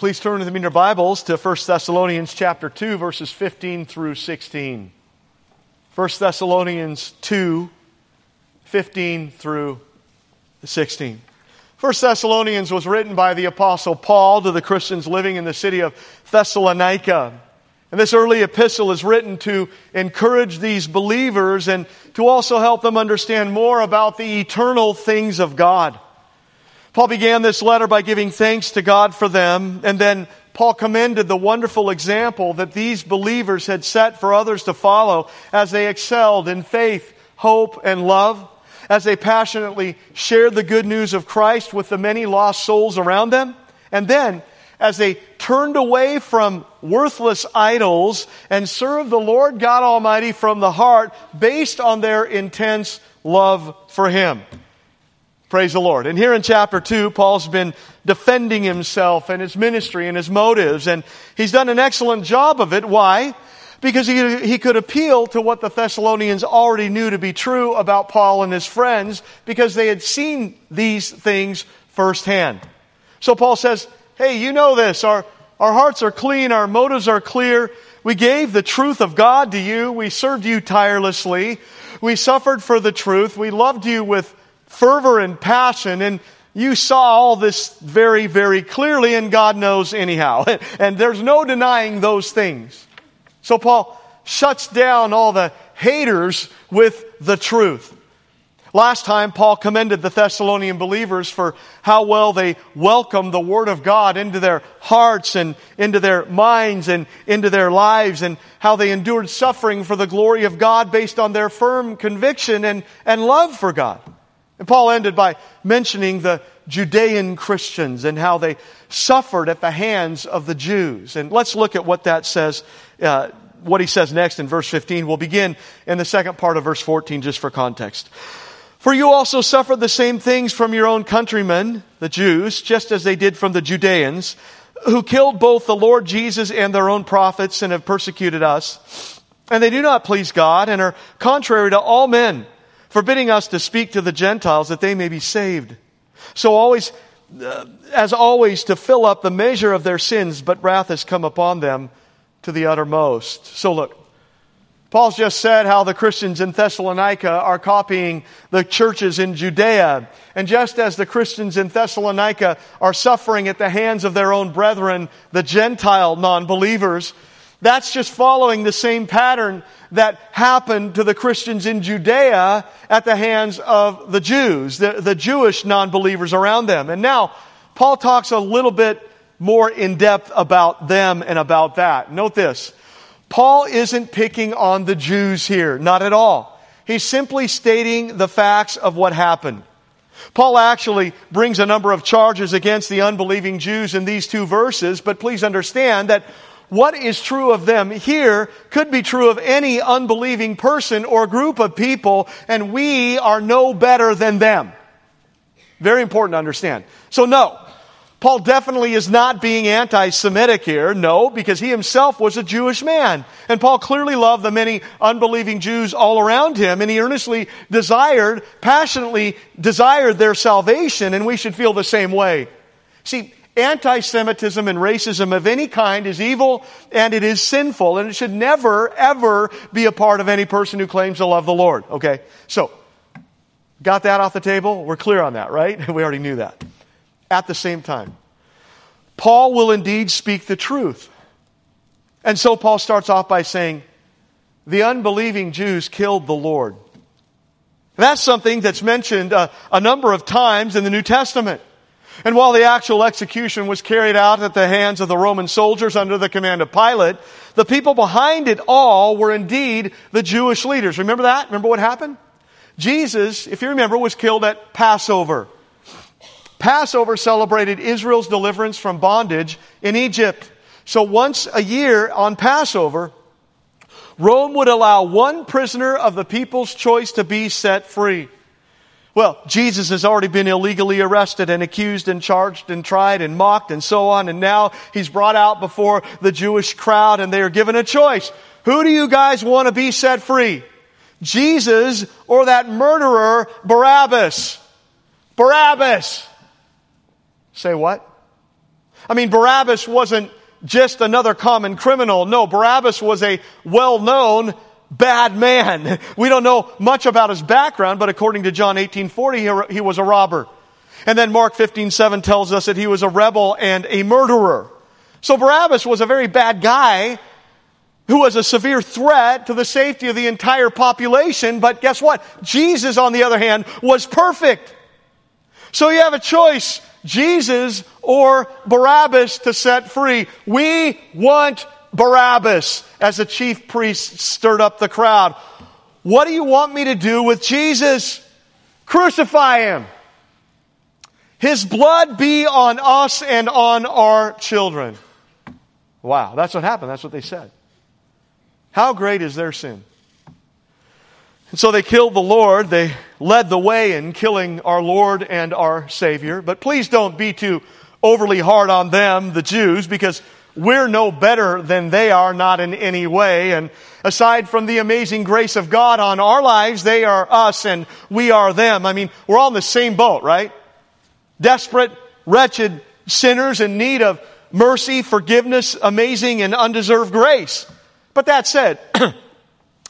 Please turn with me in your Bibles to 1 Thessalonians chapter 2, verses 15 through 16. 1 Thessalonians 2, 15 through 16. 1 Thessalonians was written by the Apostle Paul to the Christians living in the city of Thessalonica. And this early epistle is written to encourage these believers and to also help them understand more about the eternal things of God. Paul began this letter by giving thanks to God for them, and then Paul commended the wonderful example that these believers had set for others to follow as they excelled in faith, hope, and love, as they passionately shared the good news of Christ with the many lost souls around them, and then as they turned away from worthless idols and served the Lord God Almighty from the heart based on their intense love for Him. Praise the Lord. And here in chapter 2, Paul's been defending himself and his ministry and his motives, and he's done an excellent job of it. Why? Because he, he could appeal to what the Thessalonians already knew to be true about Paul and his friends, because they had seen these things firsthand. So Paul says, Hey, you know this. Our, our hearts are clean, our motives are clear. We gave the truth of God to you. We served you tirelessly. We suffered for the truth. We loved you with fervor and passion and you saw all this very, very clearly and God knows anyhow. And there's no denying those things. So Paul shuts down all the haters with the truth. Last time, Paul commended the Thessalonian believers for how well they welcomed the Word of God into their hearts and into their minds and into their lives and how they endured suffering for the glory of God based on their firm conviction and, and love for God. And Paul ended by mentioning the Judean Christians and how they suffered at the hands of the Jews. And let's look at what that says, uh, what he says next in verse 15. We'll begin in the second part of verse 14 just for context. For you also suffered the same things from your own countrymen, the Jews, just as they did from the Judeans, who killed both the Lord Jesus and their own prophets and have persecuted us. And they do not please God and are contrary to all men forbidding us to speak to the Gentiles that they may be saved. So always, uh, as always, to fill up the measure of their sins, but wrath has come upon them to the uttermost. So look, Paul's just said how the Christians in Thessalonica are copying the churches in Judea. And just as the Christians in Thessalonica are suffering at the hands of their own brethren, the Gentile non-believers, that's just following the same pattern that happened to the Christians in Judea at the hands of the Jews, the, the Jewish non-believers around them. And now, Paul talks a little bit more in depth about them and about that. Note this. Paul isn't picking on the Jews here. Not at all. He's simply stating the facts of what happened. Paul actually brings a number of charges against the unbelieving Jews in these two verses, but please understand that what is true of them here could be true of any unbelieving person or group of people, and we are no better than them. Very important to understand. So no, Paul definitely is not being anti-Semitic here. No, because he himself was a Jewish man. And Paul clearly loved the many unbelieving Jews all around him, and he earnestly desired, passionately desired their salvation, and we should feel the same way. See, anti-Semitism and racism of any kind is evil and it is sinful and it should never, ever be a part of any person who claims to love the Lord. Okay? So, got that off the table? We're clear on that, right? We already knew that. At the same time, Paul will indeed speak the truth. And so Paul starts off by saying, the unbelieving Jews killed the Lord. That's something that's mentioned a, a number of times in the New Testament. And while the actual execution was carried out at the hands of the Roman soldiers under the command of Pilate, the people behind it all were indeed the Jewish leaders. Remember that? Remember what happened? Jesus, if you remember, was killed at Passover. Passover celebrated Israel's deliverance from bondage in Egypt. So once a year on Passover, Rome would allow one prisoner of the people's choice to be set free. Well, Jesus has already been illegally arrested and accused and charged and tried and mocked and so on. And now he's brought out before the Jewish crowd and they are given a choice. Who do you guys want to be set free? Jesus or that murderer, Barabbas? Barabbas. Say what? I mean, Barabbas wasn't just another common criminal. No, Barabbas was a well-known bad man. We don't know much about his background, but according to John 18:40, he was a robber. And then Mark 15:7 tells us that he was a rebel and a murderer. So Barabbas was a very bad guy who was a severe threat to the safety of the entire population, but guess what? Jesus, on the other hand, was perfect. So you have a choice, Jesus or Barabbas to set free. We want Barabbas as the chief priest stirred up the crowd. What do you want me to do with Jesus? Crucify him. His blood be on us and on our children. Wow, that's what happened. That's what they said. How great is their sin? And so they killed the Lord. They led the way in killing our Lord and our Savior. But please don't be too overly hard on them, the Jews, because we're no better than they are, not in any way. And aside from the amazing grace of God on our lives, they are us and we are them. I mean, we're all in the same boat, right? Desperate, wretched sinners in need of mercy, forgiveness, amazing and undeserved grace. But that said,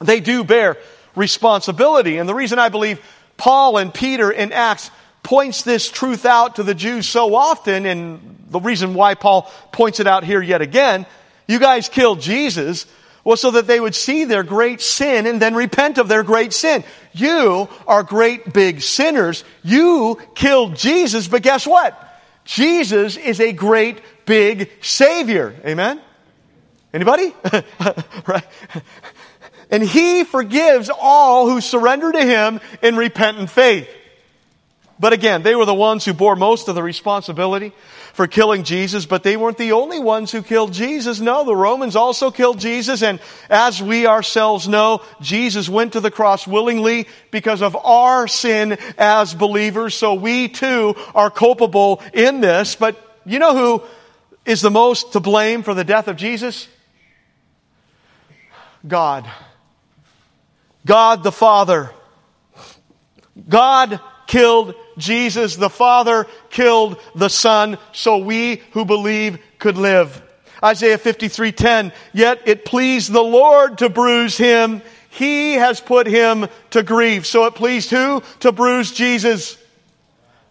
they do bear responsibility. And the reason I believe Paul and Peter in Acts points this truth out to the Jews so often, and the reason why Paul points it out here yet again, you guys killed Jesus, was so that they would see their great sin and then repent of their great sin. You are great big sinners. You killed Jesus, but guess what? Jesus is a great big Savior. Amen? Anybody? right? And He forgives all who surrender to Him in repentant faith. But again, they were the ones who bore most of the responsibility for killing Jesus, but they weren't the only ones who killed Jesus. No, the Romans also killed Jesus, and as we ourselves know, Jesus went to the cross willingly because of our sin as believers, so we too are culpable in this. But you know who is the most to blame for the death of Jesus? God. God the Father. God killed Jesus. The Father killed the Son so we who believe could live. Isaiah 53:10 Yet it pleased the Lord to bruise him he has put him to grief. So it pleased who? To bruise Jesus.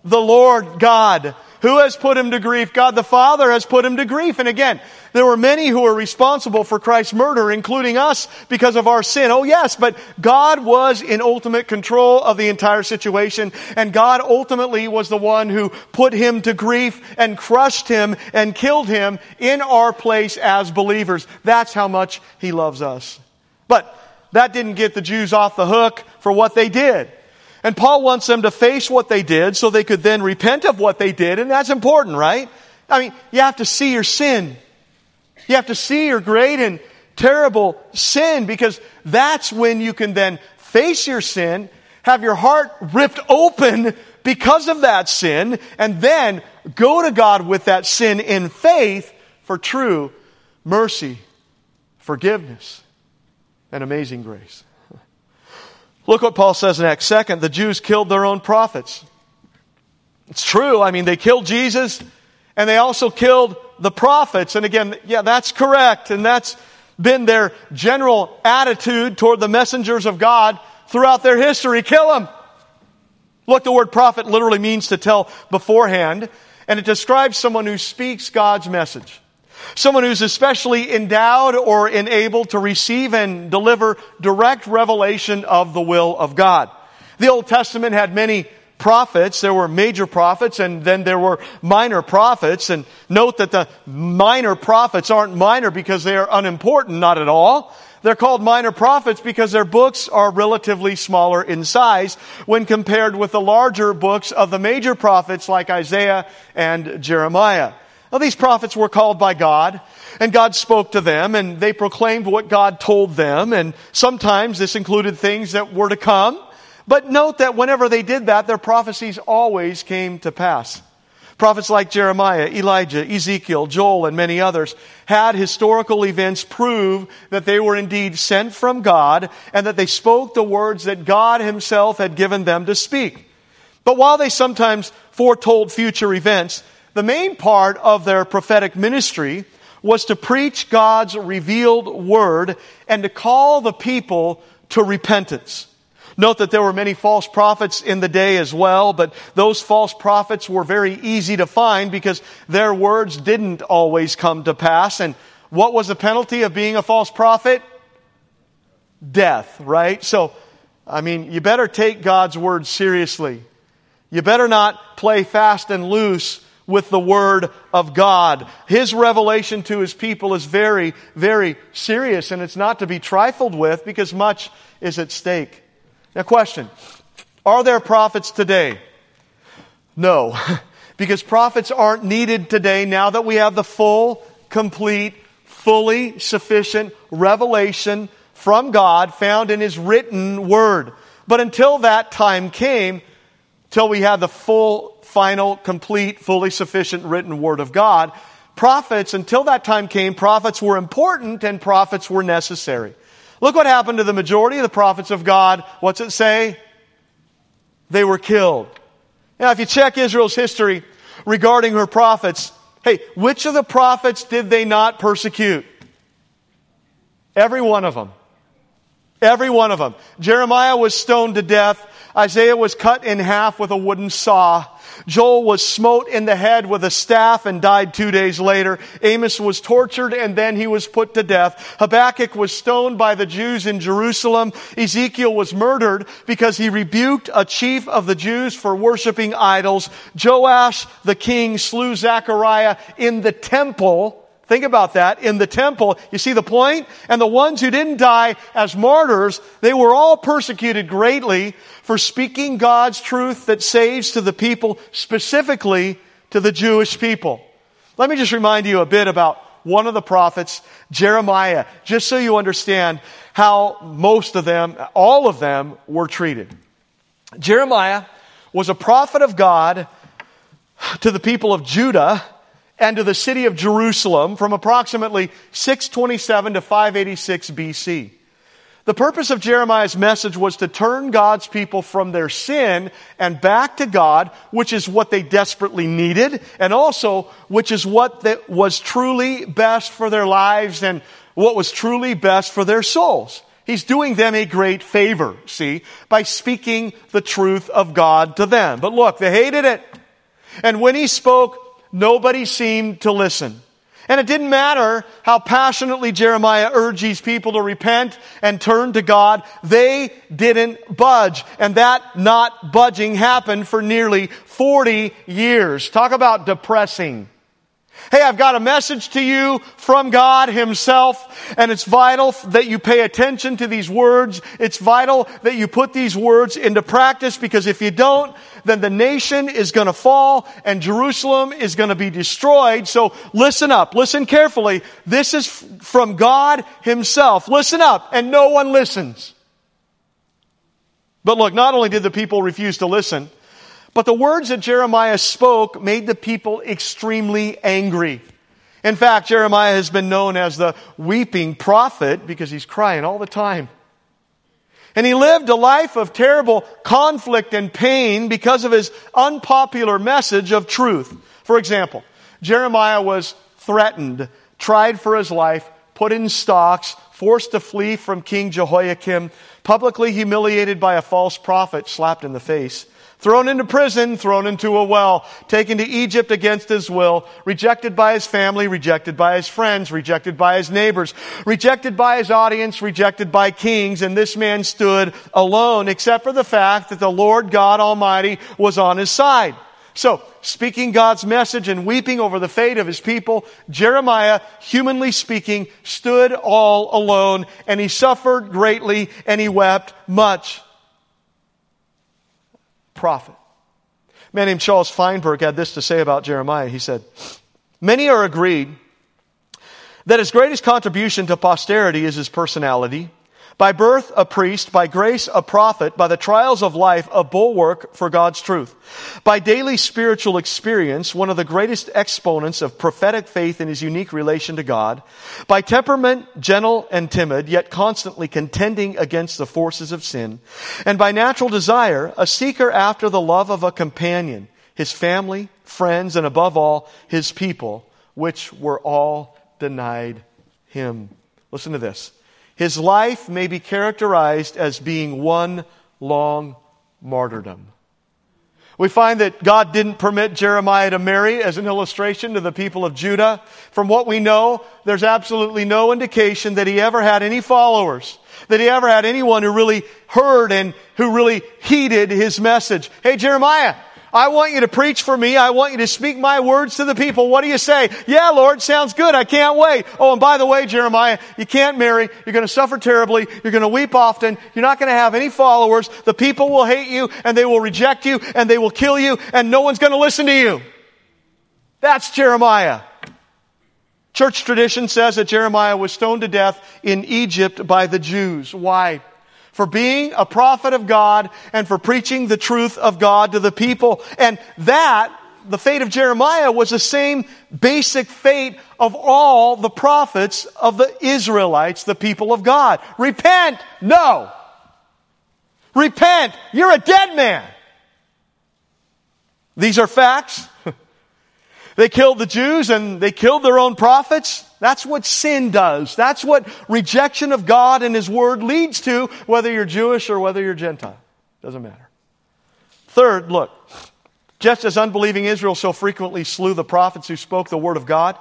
The Lord God. Who has put him to grief? God the Father has put him to grief. And again, there were many who were responsible for Christ's murder, including us, because of our sin. Oh yes, but God was in ultimate control of the entire situation, and God ultimately was the one who put him to grief and crushed him and killed him in our place as believers. That's how much he loves us. But that didn't get the Jews off the hook for what they did. And Paul wants them to face what they did so they could then repent of what they did, and that's important, right? I mean, you have to see your sin. You have to see your great and terrible sin because that's when you can then face your sin, have your heart ripped open because of that sin, and then go to God with that sin in faith for true mercy, forgiveness, and amazing grace. Look what Paul says next. Second, the Jews killed their own prophets. It's true. I mean, they killed Jesus and they also killed the prophets. And again, yeah, that's correct. And that's been their general attitude toward the messengers of God throughout their history. Kill them. Look, the word prophet literally means to tell beforehand, and it describes someone who speaks God's message. Someone who's especially endowed or enabled to receive and deliver direct revelation of the will of God. The Old Testament had many prophets. There were major prophets and then there were minor prophets. And note that the minor prophets aren't minor because they are unimportant, not at all. They're called minor prophets because their books are relatively smaller in size when compared with the larger books of the major prophets like Isaiah and Jeremiah. Well, these prophets were called by God, and God spoke to them, and they proclaimed what God told them, and sometimes this included things that were to come. But note that whenever they did that, their prophecies always came to pass. Prophets like Jeremiah, Elijah, Ezekiel, Joel, and many others had historical events prove that they were indeed sent from God and that they spoke the words that God Himself had given them to speak. But while they sometimes foretold future events, the main part of their prophetic ministry was to preach God's revealed word and to call the people to repentance. Note that there were many false prophets in the day as well, but those false prophets were very easy to find because their words didn't always come to pass. And what was the penalty of being a false prophet? Death, right? So, I mean, you better take God's word seriously. You better not play fast and loose with the Word of God. His revelation to His people is very, very serious, and it's not to be trifled with because much is at stake. Now, question Are there prophets today? No, because prophets aren't needed today now that we have the full, complete, fully sufficient revelation from God found in His written Word. But until that time came, till we had the full final, complete, fully sufficient written word of God. Prophets, until that time came, prophets were important and prophets were necessary. Look what happened to the majority of the prophets of God. What's it say? They were killed. Now, if you check Israel's history regarding her prophets, hey, which of the prophets did they not persecute? Every one of them. Every one of them. Jeremiah was stoned to death. Isaiah was cut in half with a wooden saw. Joel was smote in the head with a staff and died two days later. Amos was tortured and then he was put to death. Habakkuk was stoned by the Jews in Jerusalem. Ezekiel was murdered because he rebuked a chief of the Jews for worshiping idols. Joash the king slew Zechariah in the temple Think about that. In the temple, you see the point? And the ones who didn't die as martyrs, they were all persecuted greatly for speaking God's truth that saves to the people, specifically to the Jewish people. Let me just remind you a bit about one of the prophets, Jeremiah, just so you understand how most of them, all of them, were treated. Jeremiah was a prophet of God to the people of Judah and to the city of Jerusalem from approximately 627 to 586 BC. The purpose of Jeremiah's message was to turn God's people from their sin and back to God, which is what they desperately needed, and also which is what was truly best for their lives and what was truly best for their souls. He's doing them a great favor, see, by speaking the truth of God to them. But look, they hated it. And when he spoke, Nobody seemed to listen. And it didn't matter how passionately Jeremiah urged these people to repent and turn to God. They didn't budge. And that not budging happened for nearly 40 years. Talk about depressing. Hey, I've got a message to you from God Himself, and it's vital that you pay attention to these words. It's vital that you put these words into practice because if you don't, then the nation is going to fall and Jerusalem is going to be destroyed. So listen up, listen carefully. This is from God Himself. Listen up, and no one listens. But look, not only did the people refuse to listen, but the words that Jeremiah spoke made the people extremely angry. In fact, Jeremiah has been known as the weeping prophet because he's crying all the time. And he lived a life of terrible conflict and pain because of his unpopular message of truth. For example, Jeremiah was threatened, tried for his life, put in stocks, forced to flee from King Jehoiakim, publicly humiliated by a false prophet, slapped in the face, Thrown into prison, thrown into a well, taken to Egypt against his will, rejected by his family, rejected by his friends, rejected by his neighbors, rejected by his audience, rejected by kings, and this man stood alone, except for the fact that the Lord God Almighty was on his side. So, speaking God's message and weeping over the fate of his people, Jeremiah, humanly speaking, stood all alone, and he suffered greatly, and he wept much prophet. A man named Charles Feinberg had this to say about Jeremiah. He said, Many are agreed that his greatest contribution to posterity is his personality by birth, a priest. By grace, a prophet. By the trials of life, a bulwark for God's truth. By daily spiritual experience, one of the greatest exponents of prophetic faith in his unique relation to God. By temperament, gentle and timid, yet constantly contending against the forces of sin. And by natural desire, a seeker after the love of a companion, his family, friends, and above all, his people, which were all denied him. Listen to this. His life may be characterized as being one long martyrdom. We find that God didn't permit Jeremiah to marry as an illustration to the people of Judah. From what we know, there's absolutely no indication that he ever had any followers, that he ever had anyone who really heard and who really heeded his message. Hey, Jeremiah, I want you to preach for me. I want you to speak my words to the people. What do you say? Yeah, Lord, sounds good. I can't wait. Oh, and by the way, Jeremiah, you can't marry. You're going to suffer terribly. You're going to weep often. You're not going to have any followers. The people will hate you and they will reject you and they will kill you and no one's going to listen to you. That's Jeremiah. Church tradition says that Jeremiah was stoned to death in Egypt by the Jews. Why? For being a prophet of God and for preaching the truth of God to the people. And that, the fate of Jeremiah was the same basic fate of all the prophets of the Israelites, the people of God. Repent! No! Repent! You're a dead man! These are facts. They killed the Jews and they killed their own prophets. That's what sin does. That's what rejection of God and His Word leads to, whether you're Jewish or whether you're Gentile. Doesn't matter. Third, look. Just as unbelieving Israel so frequently slew the prophets who spoke the Word of God,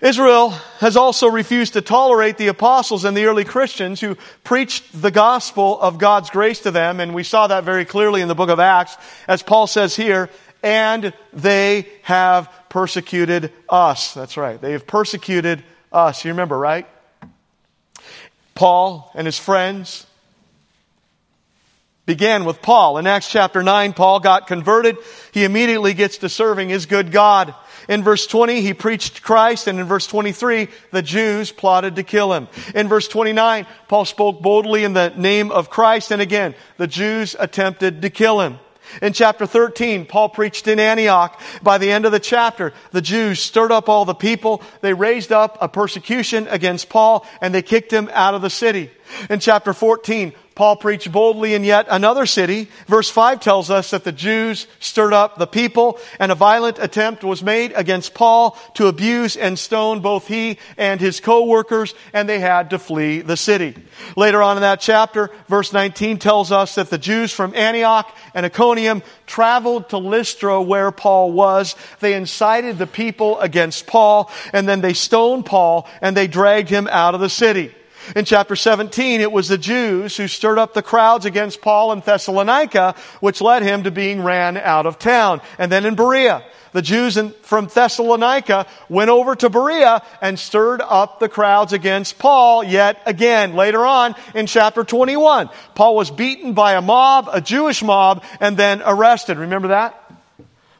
Israel has also refused to tolerate the apostles and the early Christians who preached the gospel of God's grace to them, and we saw that very clearly in the book of Acts, as Paul says here, and they have persecuted us. That's right. They have persecuted us. You remember, right? Paul and his friends began with Paul. In Acts chapter 9, Paul got converted. He immediately gets to serving his good God. In verse 20, he preached Christ, and in verse 23, the Jews plotted to kill him. In verse 29, Paul spoke boldly in the name of Christ, and again, the Jews attempted to kill him. In chapter 13, Paul preached in Antioch. By the end of the chapter, the Jews stirred up all the people. They raised up a persecution against Paul and they kicked him out of the city. In chapter 14, Paul preached boldly in yet another city. Verse 5 tells us that the Jews stirred up the people and a violent attempt was made against Paul to abuse and stone both he and his co-workers and they had to flee the city. Later on in that chapter, verse 19 tells us that the Jews from Antioch and Iconium traveled to Lystra where Paul was. They incited the people against Paul and then they stoned Paul and they dragged him out of the city. In chapter 17, it was the Jews who stirred up the crowds against Paul in Thessalonica, which led him to being ran out of town. And then in Berea, the Jews in, from Thessalonica went over to Berea and stirred up the crowds against Paul yet again. Later on in chapter 21, Paul was beaten by a mob, a Jewish mob, and then arrested. Remember that?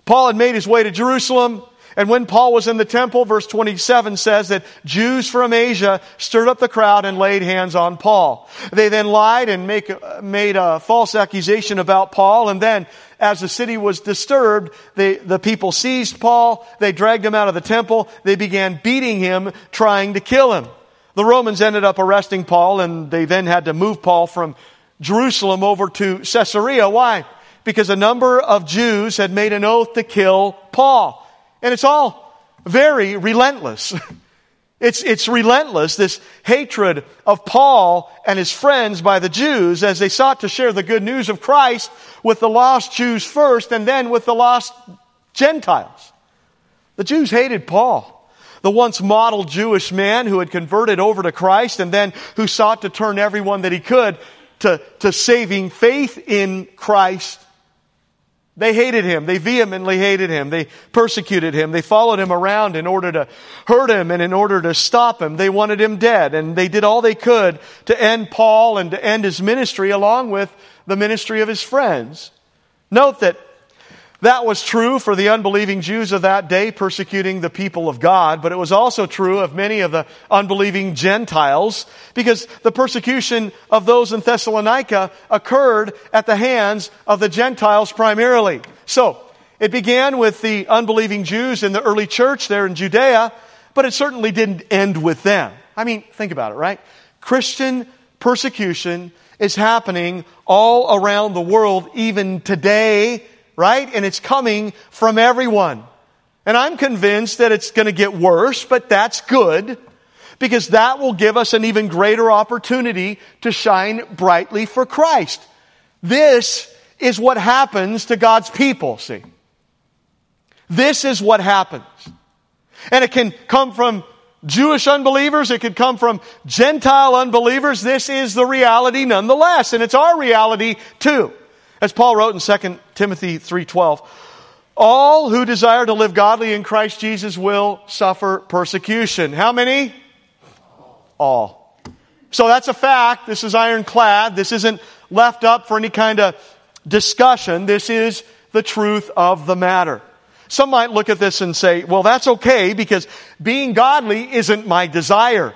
Paul had made his way to Jerusalem. And when Paul was in the temple, verse 27 says that Jews from Asia stirred up the crowd and laid hands on Paul. They then lied and make, made a false accusation about Paul. And then, as the city was disturbed, they, the people seized Paul. They dragged him out of the temple. They began beating him, trying to kill him. The Romans ended up arresting Paul and they then had to move Paul from Jerusalem over to Caesarea. Why? Because a number of Jews had made an oath to kill Paul. And it's all very relentless. It's, it's relentless, this hatred of Paul and his friends by the Jews as they sought to share the good news of Christ with the lost Jews first and then with the lost Gentiles. The Jews hated Paul, the once model Jewish man who had converted over to Christ and then who sought to turn everyone that he could to, to saving faith in Christ they hated him. They vehemently hated him. They persecuted him. They followed him around in order to hurt him and in order to stop him. They wanted him dead. And they did all they could to end Paul and to end his ministry along with the ministry of his friends. Note that that was true for the unbelieving Jews of that day persecuting the people of God, but it was also true of many of the unbelieving Gentiles because the persecution of those in Thessalonica occurred at the hands of the Gentiles primarily. So, it began with the unbelieving Jews in the early church there in Judea, but it certainly didn't end with them. I mean, think about it, right? Christian persecution is happening all around the world even today right? And it's coming from everyone. And I'm convinced that it's going to get worse, but that's good because that will give us an even greater opportunity to shine brightly for Christ. This is what happens to God's people, see. This is what happens. And it can come from Jewish unbelievers, it could come from Gentile unbelievers. This is the reality nonetheless, and it's our reality too. As Paul wrote in 2 Timothy 3:12, all who desire to live godly in Christ Jesus will suffer persecution. How many? All. So that's a fact. This is ironclad. This isn't left up for any kind of discussion. This is the truth of the matter. Some might look at this and say, well, that's okay because being godly isn't my desire.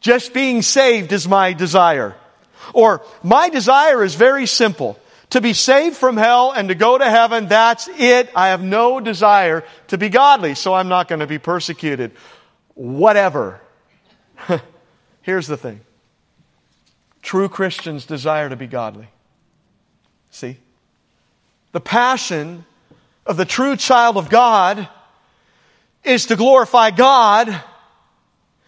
Just being saved is my desire. Or, my desire is very simple. To be saved from hell and to go to heaven, that's it. I have no desire to be godly, so I'm not going to be persecuted. Whatever. Here's the thing. True Christians desire to be godly. See? The passion of the true child of God is to glorify God.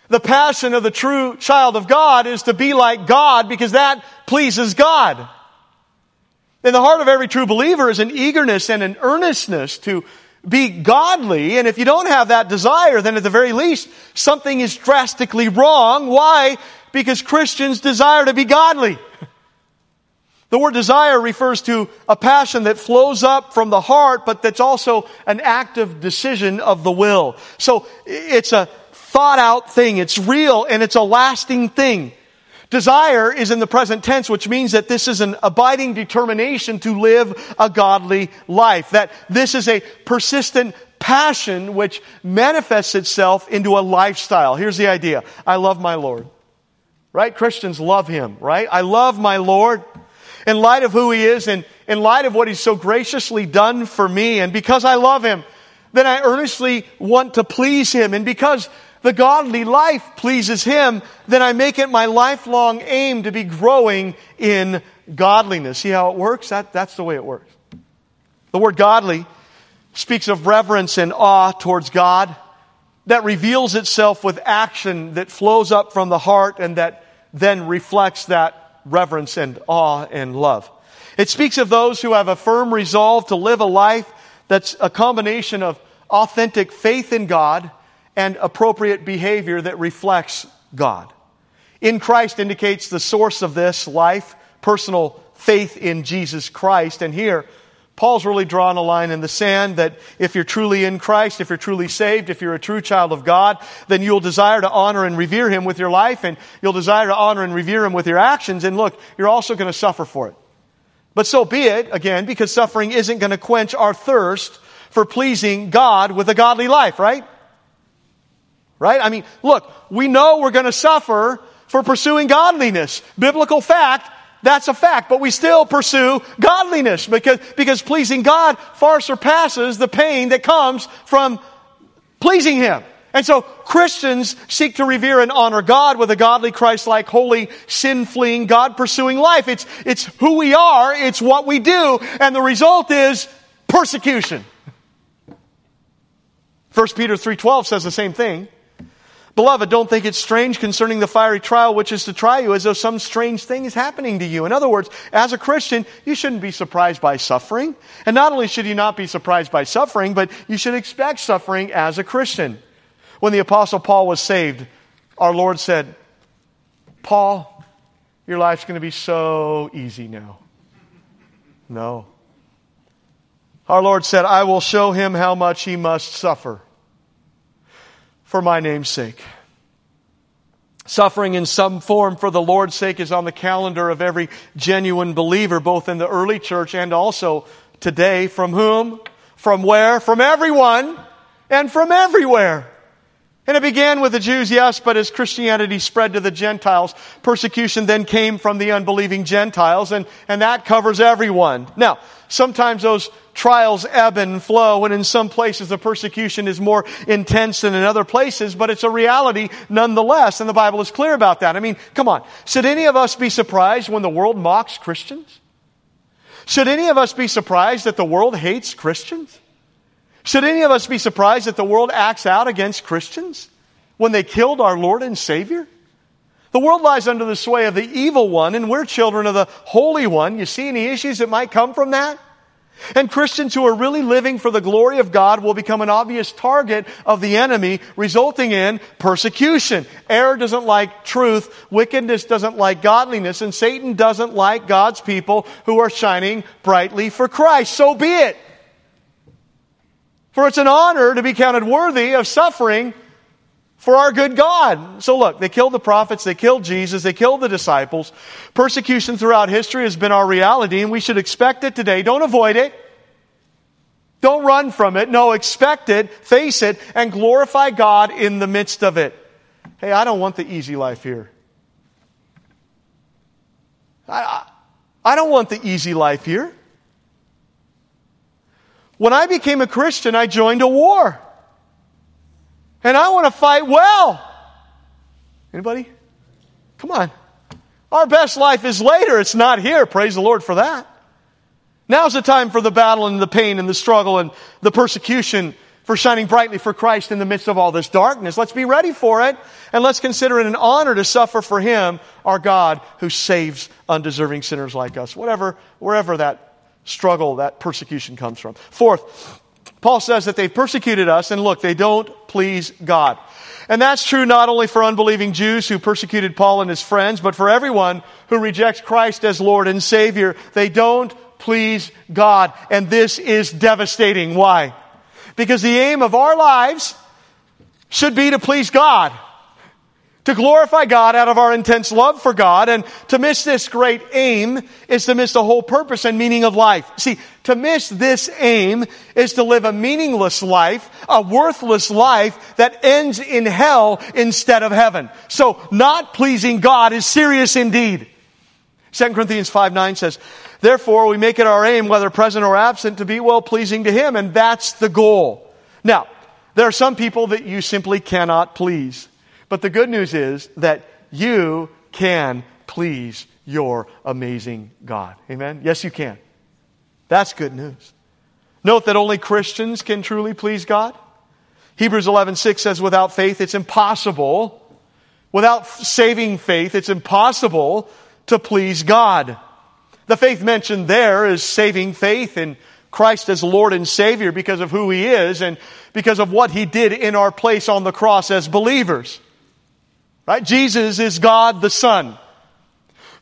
The passion of the true child of God is to be like God because that pleases God. In the heart of every true believer is an eagerness and an earnestness to be godly. And if you don't have that desire, then at the very least, something is drastically wrong. Why? Because Christians desire to be godly. The word desire refers to a passion that flows up from the heart, but that's also an active decision of the will. So it's a thought out thing. It's real and it's a lasting thing. Desire is in the present tense, which means that this is an abiding determination to live a godly life. That this is a persistent passion which manifests itself into a lifestyle. Here's the idea. I love my Lord. Right? Christians love Him, right? I love my Lord in light of who He is and in light of what He's so graciously done for me, and because I love Him, then I earnestly want to please Him. And because the godly life pleases Him, then I make it my lifelong aim to be growing in godliness. See how it works? That, that's the way it works. The word godly speaks of reverence and awe towards God that reveals itself with action that flows up from the heart and that then reflects that reverence and awe and love. It speaks of those who have a firm resolve to live a life that's a combination of authentic faith in God and appropriate behavior that reflects God. In Christ indicates the source of this life, personal faith in Jesus Christ. And here, Paul's really drawn a line in the sand that if you're truly in Christ, if you're truly saved, if you're a true child of God, then you'll desire to honor and revere Him with your life and you'll desire to honor and revere Him with your actions. And look, you're also going to suffer for it. But so be it, again, because suffering isn't going to quench our thirst for pleasing God with a godly life, right? Right? I mean, look, we know we're going to suffer for pursuing godliness. Biblical fact, that's a fact, but we still pursue godliness because, because pleasing God far surpasses the pain that comes from pleasing Him. And so Christians seek to revere and honor God with a godly, Christ-like, holy, sin-fleeing, God-pursuing life. It's, it's who we are, it's what we do, and the result is persecution. 1 Peter 3.12 says the same thing. Beloved, don't think it's strange concerning the fiery trial which is to try you as though some strange thing is happening to you. In other words, as a Christian, you shouldn't be surprised by suffering. And not only should you not be surprised by suffering, but you should expect suffering as a Christian. When the apostle Paul was saved, our Lord said, Paul, your life's going to be so easy now. No. Our Lord said, I will show him how much he must suffer for my name's sake. Suffering in some form for the Lord's sake is on the calendar of every genuine believer, both in the early church and also today. From whom? From where? From everyone and from everywhere. And it began with the Jews, yes, but as Christianity spread to the Gentiles, persecution then came from the unbelieving Gentiles, and, and that covers everyone. Now, sometimes those trials ebb and flow, and in some places the persecution is more intense than in other places, but it's a reality nonetheless, and the Bible is clear about that. I mean, come on. Should any of us be surprised when the world mocks Christians? Should any of us be surprised that the world hates Christians? Should any of us be surprised that the world acts out against Christians when they killed our Lord and Savior? The world lies under the sway of the evil one, and we're children of the Holy One. You see any issues that might come from that? And Christians who are really living for the glory of God will become an obvious target of the enemy, resulting in persecution. Error doesn't like truth, wickedness doesn't like godliness, and Satan doesn't like God's people who are shining brightly for Christ. So be it. For it's an honor to be counted worthy of suffering for our good God. So look, they killed the prophets, they killed Jesus, they killed the disciples. Persecution throughout history has been our reality and we should expect it today. Don't avoid it. Don't run from it. No, expect it, face it, and glorify God in the midst of it. Hey, I don't want the easy life here. I, I don't want the easy life here. When I became a Christian, I joined a war. And I want to fight well. Anybody? Come on. Our best life is later. It's not here. Praise the Lord for that. Now's the time for the battle and the pain and the struggle and the persecution for shining brightly for Christ in the midst of all this darkness. Let's be ready for it and let's consider it an honor to suffer for Him, our God, who saves undeserving sinners like us. Whatever, wherever that struggle, that persecution comes from. Fourth, Paul says that they persecuted us, and look, they don't please God. And that's true not only for unbelieving Jews who persecuted Paul and his friends, but for everyone who rejects Christ as Lord and Savior. They don't please God. And this is devastating. Why? Because the aim of our lives should be to please God to glorify God out of our intense love for God. And to miss this great aim is to miss the whole purpose and meaning of life. See, to miss this aim is to live a meaningless life, a worthless life that ends in hell instead of heaven. So not pleasing God is serious indeed. 2 Corinthians 5 9 says, Therefore we make it our aim, whether present or absent, to be well pleasing to Him, and that's the goal. Now, there are some people that you simply cannot please. But the good news is that you can please your amazing God. Amen? Yes, you can. That's good news. Note that only Christians can truly please God. Hebrews 11:6 says without faith it's impossible without saving faith it's impossible to please God. The faith mentioned there is saving faith in Christ as Lord and Savior because of who he is and because of what he did in our place on the cross as believers. Right? Jesus is God the Son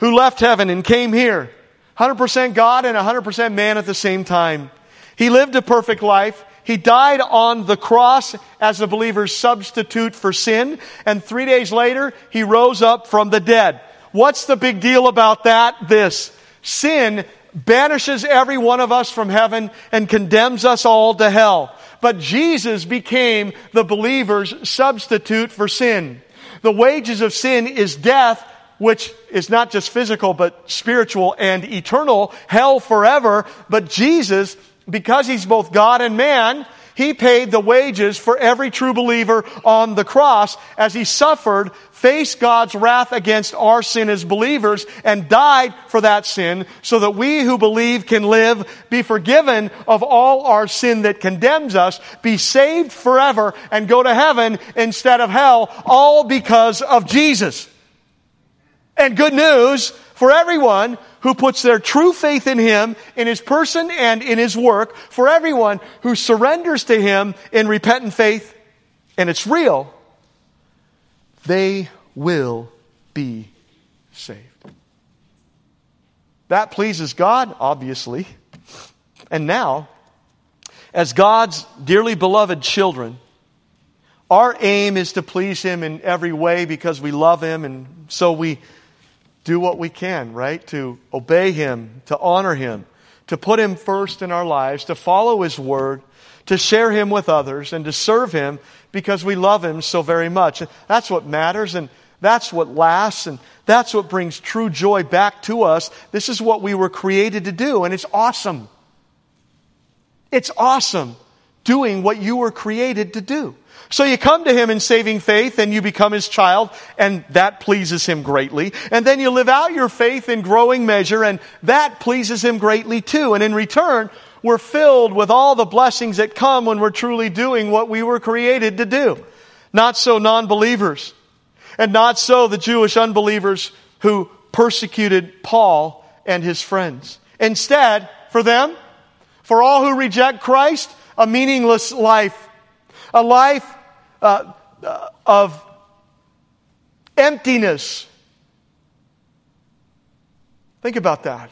who left heaven and came here. 100% God and 100% man at the same time. He lived a perfect life. He died on the cross as a believer's substitute for sin. And three days later, he rose up from the dead. What's the big deal about that? This. Sin banishes every one of us from heaven and condemns us all to hell. But Jesus became the believer's substitute for sin. The wages of sin is death, which is not just physical, but spiritual and eternal, hell forever. But Jesus, because he's both God and man, he paid the wages for every true believer on the cross as he suffered, faced God's wrath against our sin as believers, and died for that sin so that we who believe can live, be forgiven of all our sin that condemns us, be saved forever, and go to heaven instead of hell, all because of Jesus. And good news for everyone who puts their true faith in Him, in His person and in His work, for everyone who surrenders to Him in repentant faith, and it's real, they will be saved. That pleases God, obviously. And now, as God's dearly beloved children, our aim is to please Him in every way because we love Him, and so we do what we can, right? To obey Him, to honor Him, to put Him first in our lives, to follow His Word, to share Him with others, and to serve Him because we love Him so very much. That's what matters, and that's what lasts, and that's what brings true joy back to us. This is what we were created to do, and it's awesome. It's awesome doing what you were created to do. So you come to Him in saving faith and you become His child and that pleases Him greatly. And then you live out your faith in growing measure and that pleases Him greatly too. And in return, we're filled with all the blessings that come when we're truly doing what we were created to do. Not so non-believers. And not so the Jewish unbelievers who persecuted Paul and his friends. Instead, for them, for all who reject Christ, a meaningless life. A life uh, uh, of emptiness. Think about that.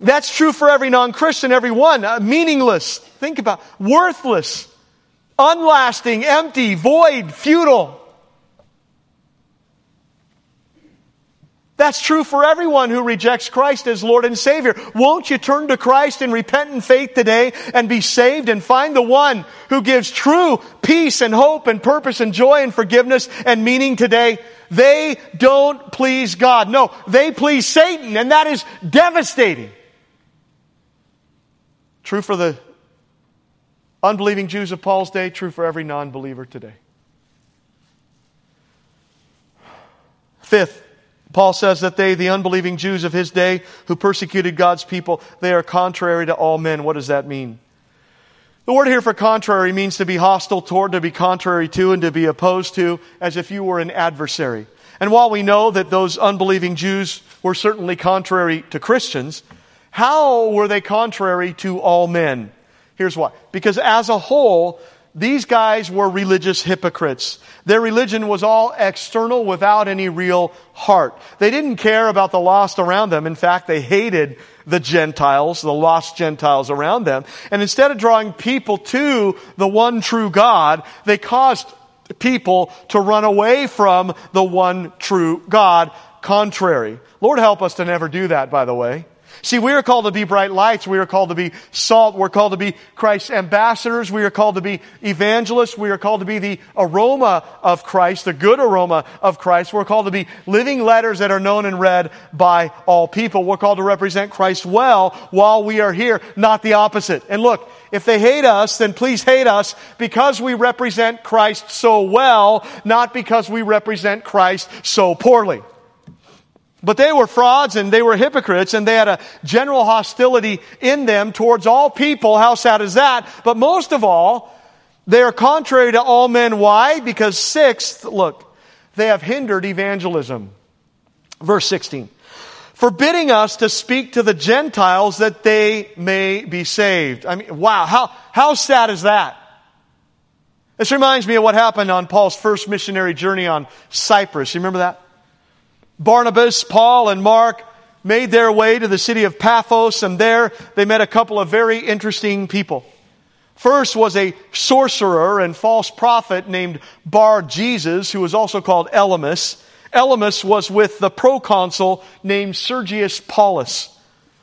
That's true for every non-Christian, every one. Uh, meaningless. Think about worthless, unlasting, empty, void, futile. That's true for everyone who rejects Christ as Lord and Savior. Won't you turn to Christ in repentant faith today and be saved and find the one who gives true peace and hope and purpose and joy and forgiveness and meaning today? They don't please God. No, they please Satan and that is devastating. True for the unbelieving Jews of Paul's day, true for every non-believer today. Fifth, Paul says that they, the unbelieving Jews of his day who persecuted God's people, they are contrary to all men. What does that mean? The word here for contrary means to be hostile toward, to be contrary to, and to be opposed to, as if you were an adversary. And while we know that those unbelieving Jews were certainly contrary to Christians, how were they contrary to all men? Here's why. Because as a whole, these guys were religious hypocrites. Their religion was all external without any real heart. They didn't care about the lost around them. In fact, they hated the Gentiles, the lost Gentiles around them. And instead of drawing people to the one true God, they caused people to run away from the one true God, contrary. Lord help us to never do that, by the way. See, we are called to be bright lights. We are called to be salt. We're called to be Christ's ambassadors. We are called to be evangelists. We are called to be the aroma of Christ, the good aroma of Christ. We're called to be living letters that are known and read by all people. We're called to represent Christ well while we are here, not the opposite. And look, if they hate us, then please hate us because we represent Christ so well, not because we represent Christ so poorly. But they were frauds and they were hypocrites and they had a general hostility in them towards all people. How sad is that? But most of all, they are contrary to all men. Why? Because sixth, look, they have hindered evangelism. Verse 16. Forbidding us to speak to the Gentiles that they may be saved. I mean, wow, how, how sad is that? This reminds me of what happened on Paul's first missionary journey on Cyprus. You remember that? Barnabas, Paul, and Mark made their way to the city of Paphos, and there they met a couple of very interesting people. First was a sorcerer and false prophet named Bar Jesus, who was also called Elymas. Elymas was with the proconsul named Sergius Paulus.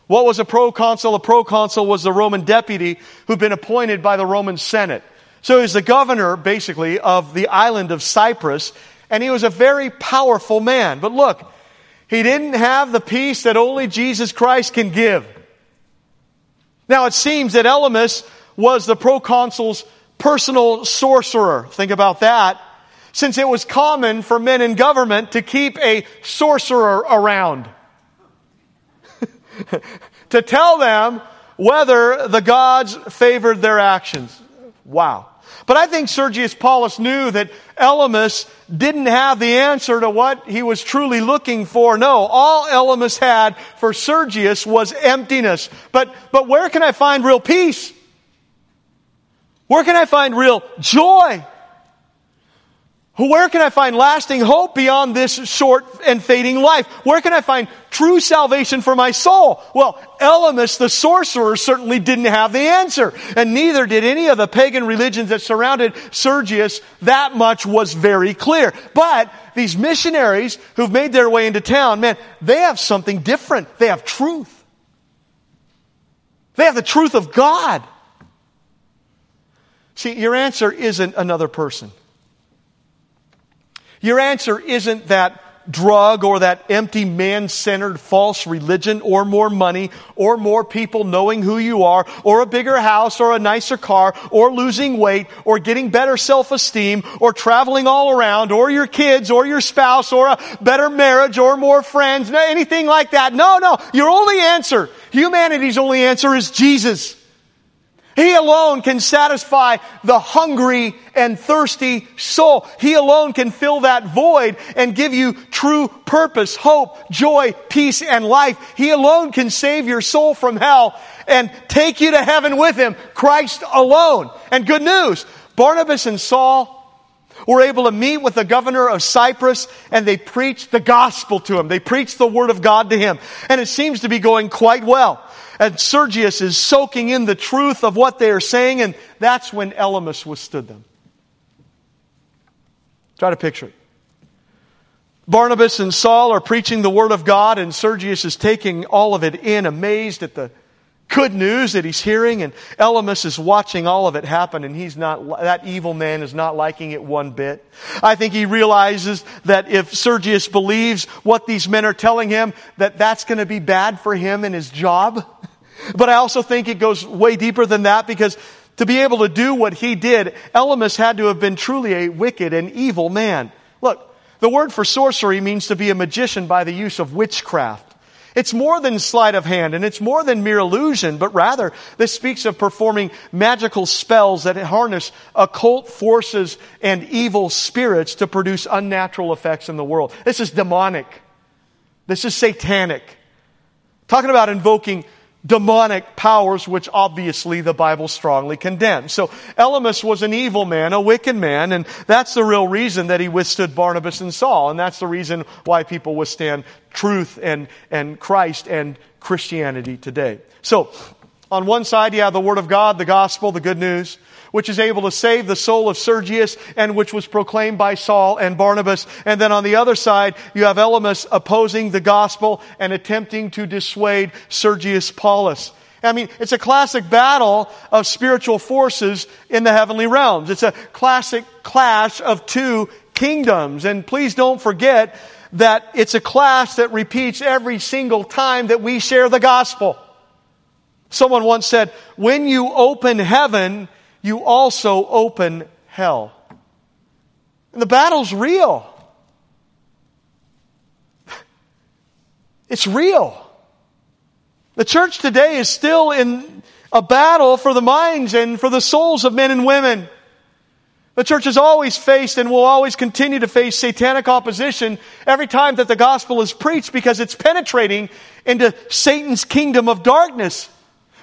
What was a proconsul? A proconsul was the Roman deputy who'd been appointed by the Roman Senate. So he was the governor, basically, of the island of Cyprus, and he was a very powerful man. But look, he didn't have the peace that only Jesus Christ can give. Now it seems that Elymas was the proconsul's personal sorcerer. Think about that. Since it was common for men in government to keep a sorcerer around. to tell them whether the gods favored their actions. Wow. But I think Sergius Paulus knew that Elymas didn't have the answer to what he was truly looking for. No, all Elymas had for Sergius was emptiness. But, but where can I find real peace? Where can I find real joy? Where can I find lasting hope beyond this short and fading life? Where can I find true salvation for my soul? Well, Elymas, the sorcerer, certainly didn't have the answer. And neither did any of the pagan religions that surrounded Sergius. That much was very clear. But these missionaries who've made their way into town, man, they have something different. They have truth. They have the truth of God. See, your answer isn't another person. Your answer isn't that drug or that empty man-centered false religion or more money or more people knowing who you are or a bigger house or a nicer car or losing weight or getting better self-esteem or traveling all around or your kids or your spouse or a better marriage or more friends, anything like that. No, no. Your only answer Humanity's only answer is Jesus. He alone can satisfy the hungry and thirsty soul. He alone can fill that void and give you true purpose, hope, joy, peace, and life. He alone can save your soul from hell and take you to heaven with Him. Christ alone. And good news, Barnabas and Saul were able to meet with the governor of Cyprus and they preached the gospel to him. They preached the word of God to him. And it seems to be going quite well. And Sergius is soaking in the truth of what they are saying, and that's when Elymas withstood them. Try to picture it. Barnabas and Saul are preaching the Word of God, and Sergius is taking all of it in, amazed at the good news that he's hearing, and Elymas is watching all of it happen, and he's not, that evil man is not liking it one bit. I think he realizes that if Sergius believes what these men are telling him, that that's going to be bad for him and his job. But I also think it goes way deeper than that because to be able to do what he did, Elymas had to have been truly a wicked and evil man. Look, the word for sorcery means to be a magician by the use of witchcraft. It's more than sleight of hand and it's more than mere illusion, but rather this speaks of performing magical spells that harness occult forces and evil spirits to produce unnatural effects in the world. This is demonic. This is satanic. Talking about invoking demonic powers, which obviously the Bible strongly condemns. So Elymas was an evil man, a wicked man, and that's the real reason that he withstood Barnabas and Saul, and that's the reason why people withstand truth and, and Christ and Christianity today. So, on one side, you have the Word of God, the gospel, the good news which is able to save the soul of Sergius and which was proclaimed by Saul and Barnabas. And then on the other side, you have Elymas opposing the gospel and attempting to dissuade Sergius Paulus. I mean, it's a classic battle of spiritual forces in the heavenly realms. It's a classic clash of two kingdoms. And please don't forget that it's a clash that repeats every single time that we share the gospel. Someone once said, when you open heaven, you also open hell. And the battle's real. It's real. The church today is still in a battle for the minds and for the souls of men and women. The church has always faced and will always continue to face satanic opposition every time that the gospel is preached because it's penetrating into Satan's kingdom of darkness.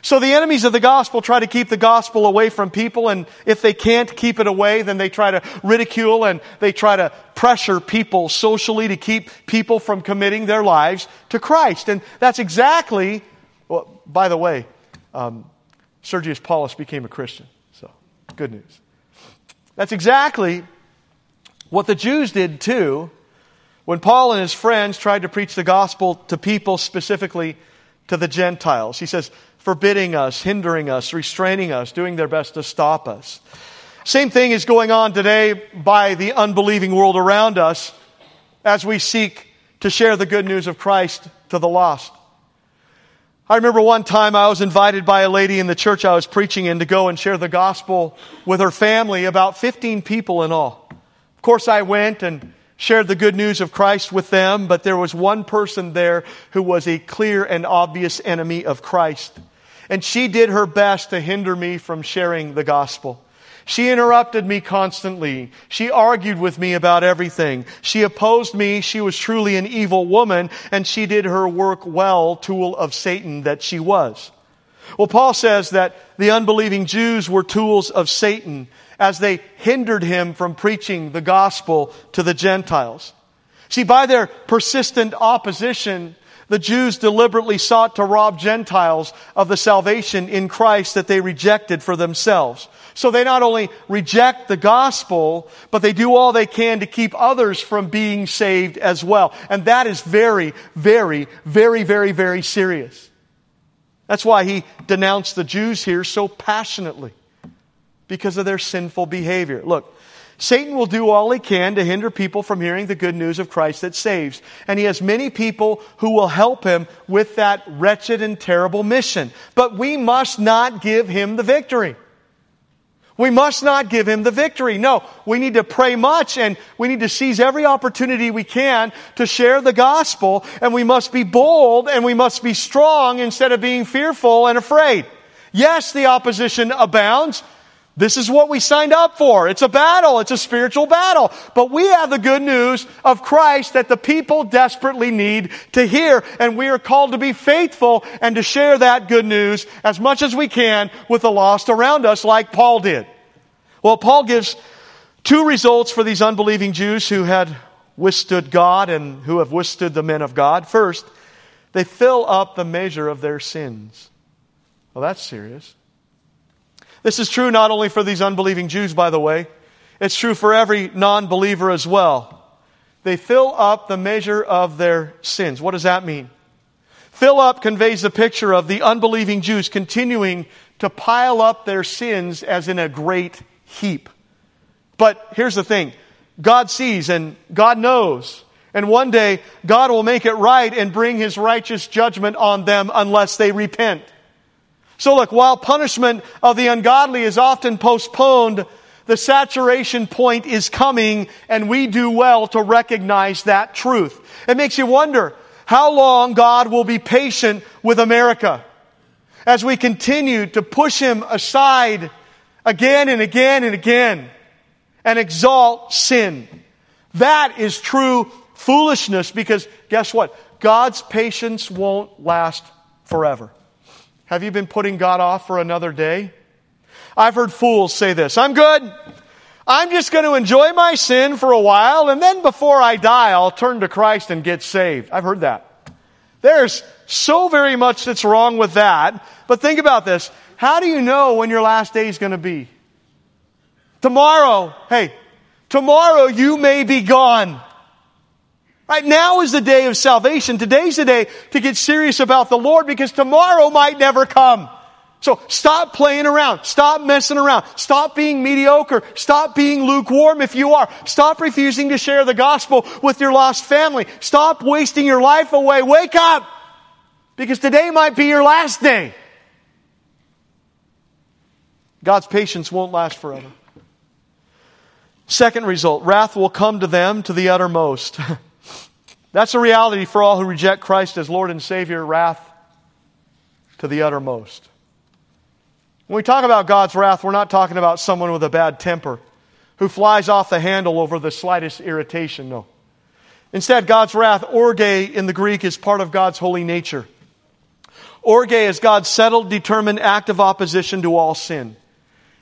So the enemies of the gospel try to keep the gospel away from people, and if they can't keep it away, then they try to ridicule and they try to pressure people socially to keep people from committing their lives to Christ. And that's exactly, well, by the way, um, Sergius Paulus became a Christian. So, good news. That's exactly what the Jews did too when Paul and his friends tried to preach the gospel to people, specifically to the Gentiles. He says, forbidding us, hindering us, restraining us, doing their best to stop us. Same thing is going on today by the unbelieving world around us as we seek to share the good news of Christ to the lost. I remember one time I was invited by a lady in the church I was preaching in to go and share the gospel with her family, about 15 people in all. Of course, I went and shared the good news of Christ with them, but there was one person there who was a clear and obvious enemy of Christ. And she did her best to hinder me from sharing the gospel. She interrupted me constantly. She argued with me about everything. She opposed me. She was truly an evil woman, and she did her work well, tool of Satan that she was. Well, Paul says that the unbelieving Jews were tools of Satan as they hindered him from preaching the gospel to the Gentiles. See, by their persistent opposition, the Jews deliberately sought to rob Gentiles of the salvation in Christ that they rejected for themselves. So they not only reject the gospel, but they do all they can to keep others from being saved as well. And that is very, very, very, very, very serious. That's why he denounced the Jews here so passionately because of their sinful behavior. Look, Satan will do all he can to hinder people from hearing the good news of Christ that saves. And he has many people who will help him with that wretched and terrible mission. But we must not give him the victory. We must not give him the victory. No, we need to pray much and we need to seize every opportunity we can to share the gospel and we must be bold and we must be strong instead of being fearful and afraid. Yes, the opposition abounds. This is what we signed up for. It's a battle. It's a spiritual battle. But we have the good news of Christ that the people desperately need to hear. And we are called to be faithful and to share that good news as much as we can with the lost around us like Paul did. Well, Paul gives two results for these unbelieving Jews who had withstood God and who have withstood the men of God. First, they fill up the measure of their sins. Well, that's serious. This is true not only for these unbelieving Jews, by the way, it's true for every non believer as well. They fill up the measure of their sins. What does that mean? Fill up conveys the picture of the unbelieving Jews continuing to pile up their sins as in a great heap. But here's the thing God sees and God knows. And one day, God will make it right and bring His righteous judgment on them unless they repent. So look, while punishment of the ungodly is often postponed, the saturation point is coming and we do well to recognize that truth. It makes you wonder how long God will be patient with America as we continue to push him aside again and again and again and exalt sin. That is true foolishness because guess what? God's patience won't last forever. Have you been putting God off for another day? I've heard fools say this I'm good. I'm just going to enjoy my sin for a while, and then before I die, I'll turn to Christ and get saved. I've heard that. There's so very much that's wrong with that. But think about this. How do you know when your last day is going to be? Tomorrow, hey, tomorrow you may be gone. Right now is the day of salvation. Today's the day to get serious about the Lord because tomorrow might never come. So stop playing around. Stop messing around. Stop being mediocre. Stop being lukewarm if you are. Stop refusing to share the gospel with your lost family. Stop wasting your life away. Wake up! Because today might be your last day. God's patience won't last forever. Second result, wrath will come to them to the uttermost. That's a reality for all who reject Christ as Lord and Savior, wrath to the uttermost. When we talk about God's wrath, we're not talking about someone with a bad temper who flies off the handle over the slightest irritation, no. Instead, God's wrath, orge in the Greek, is part of God's holy nature. Orge is God's settled, determined act of opposition to all sin.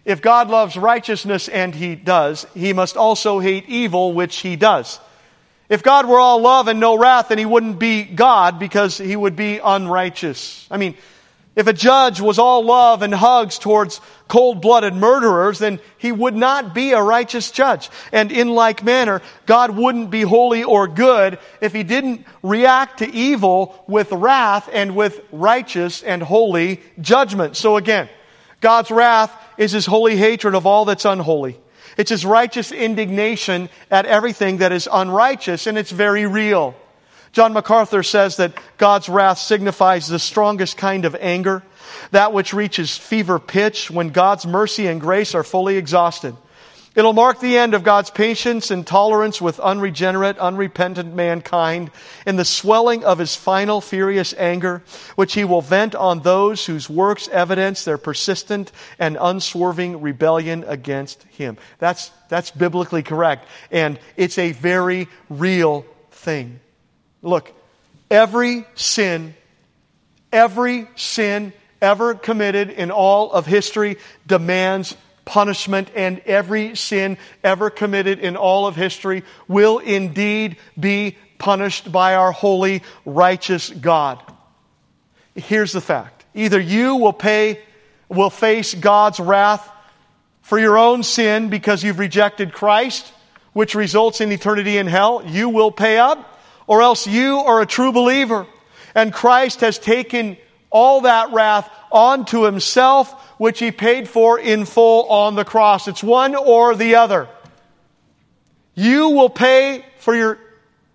If God loves righteousness, and He does, He must also hate evil, which He does. If God were all love and no wrath, then he wouldn't be God because he would be unrighteous. I mean, if a judge was all love and hugs towards cold-blooded murderers, then he would not be a righteous judge. And in like manner, God wouldn't be holy or good if he didn't react to evil with wrath and with righteous and holy judgment. So again, God's wrath is his holy hatred of all that's unholy. It's his righteous indignation at everything that is unrighteous, and it's very real. John MacArthur says that God's wrath signifies the strongest kind of anger, that which reaches fever pitch when God's mercy and grace are fully exhausted. It'll mark the end of God's patience and tolerance with unregenerate, unrepentant mankind in the swelling of his final furious anger, which he will vent on those whose works evidence their persistent and unswerving rebellion against him. That's, that's biblically correct. And it's a very real thing. Look, every sin, every sin ever committed in all of history demands punishment, and every sin ever committed in all of history will indeed be punished by our holy, righteous God. Here's the fact. Either you will pay, will face God's wrath for your own sin because you've rejected Christ, which results in eternity in hell. You will pay up, or else you are a true believer. And Christ has taken all that wrath onto himself which he paid for in full on the cross. It's one or the other. You will pay for your,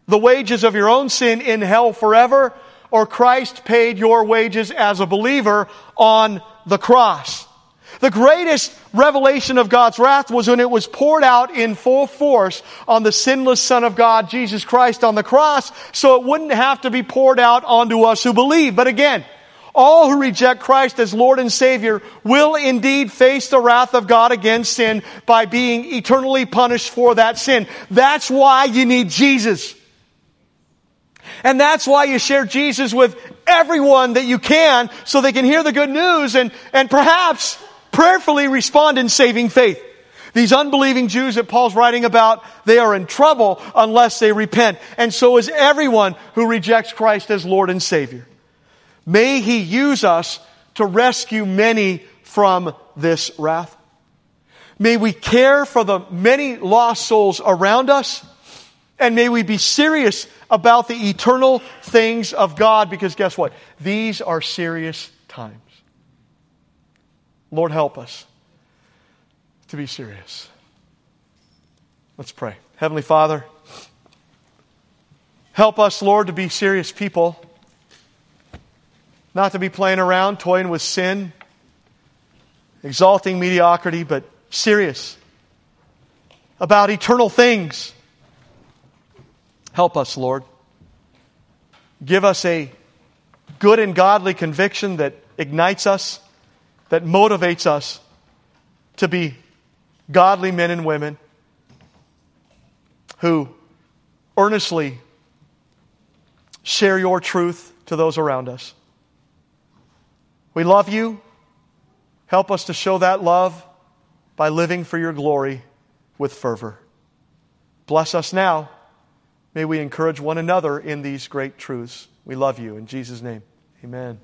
the wages of your own sin in hell forever, or Christ paid your wages as a believer on the cross. The greatest revelation of God's wrath was when it was poured out in full force on the sinless Son of God, Jesus Christ, on the cross, so it wouldn't have to be poured out onto us who believe. But again, all who reject Christ as Lord and Savior will indeed face the wrath of God against sin by being eternally punished for that sin. That's why you need Jesus. And that's why you share Jesus with everyone that you can so they can hear the good news and, and perhaps prayerfully respond in saving faith. These unbelieving Jews that Paul's writing about, they are in trouble unless they repent. And so is everyone who rejects Christ as Lord and Savior. May He use us to rescue many from this wrath. May we care for the many lost souls around us. And may we be serious about the eternal things of God because guess what? These are serious times. Lord, help us to be serious. Let's pray. Heavenly Father, help us, Lord, to be serious people not to be playing around, toying with sin, exalting mediocrity, but serious about eternal things. Help us, Lord. Give us a good and godly conviction that ignites us, that motivates us to be godly men and women who earnestly share your truth to those around us. We love you. Help us to show that love by living for your glory with fervor. Bless us now. May we encourage one another in these great truths. We love you. In Jesus' name, amen.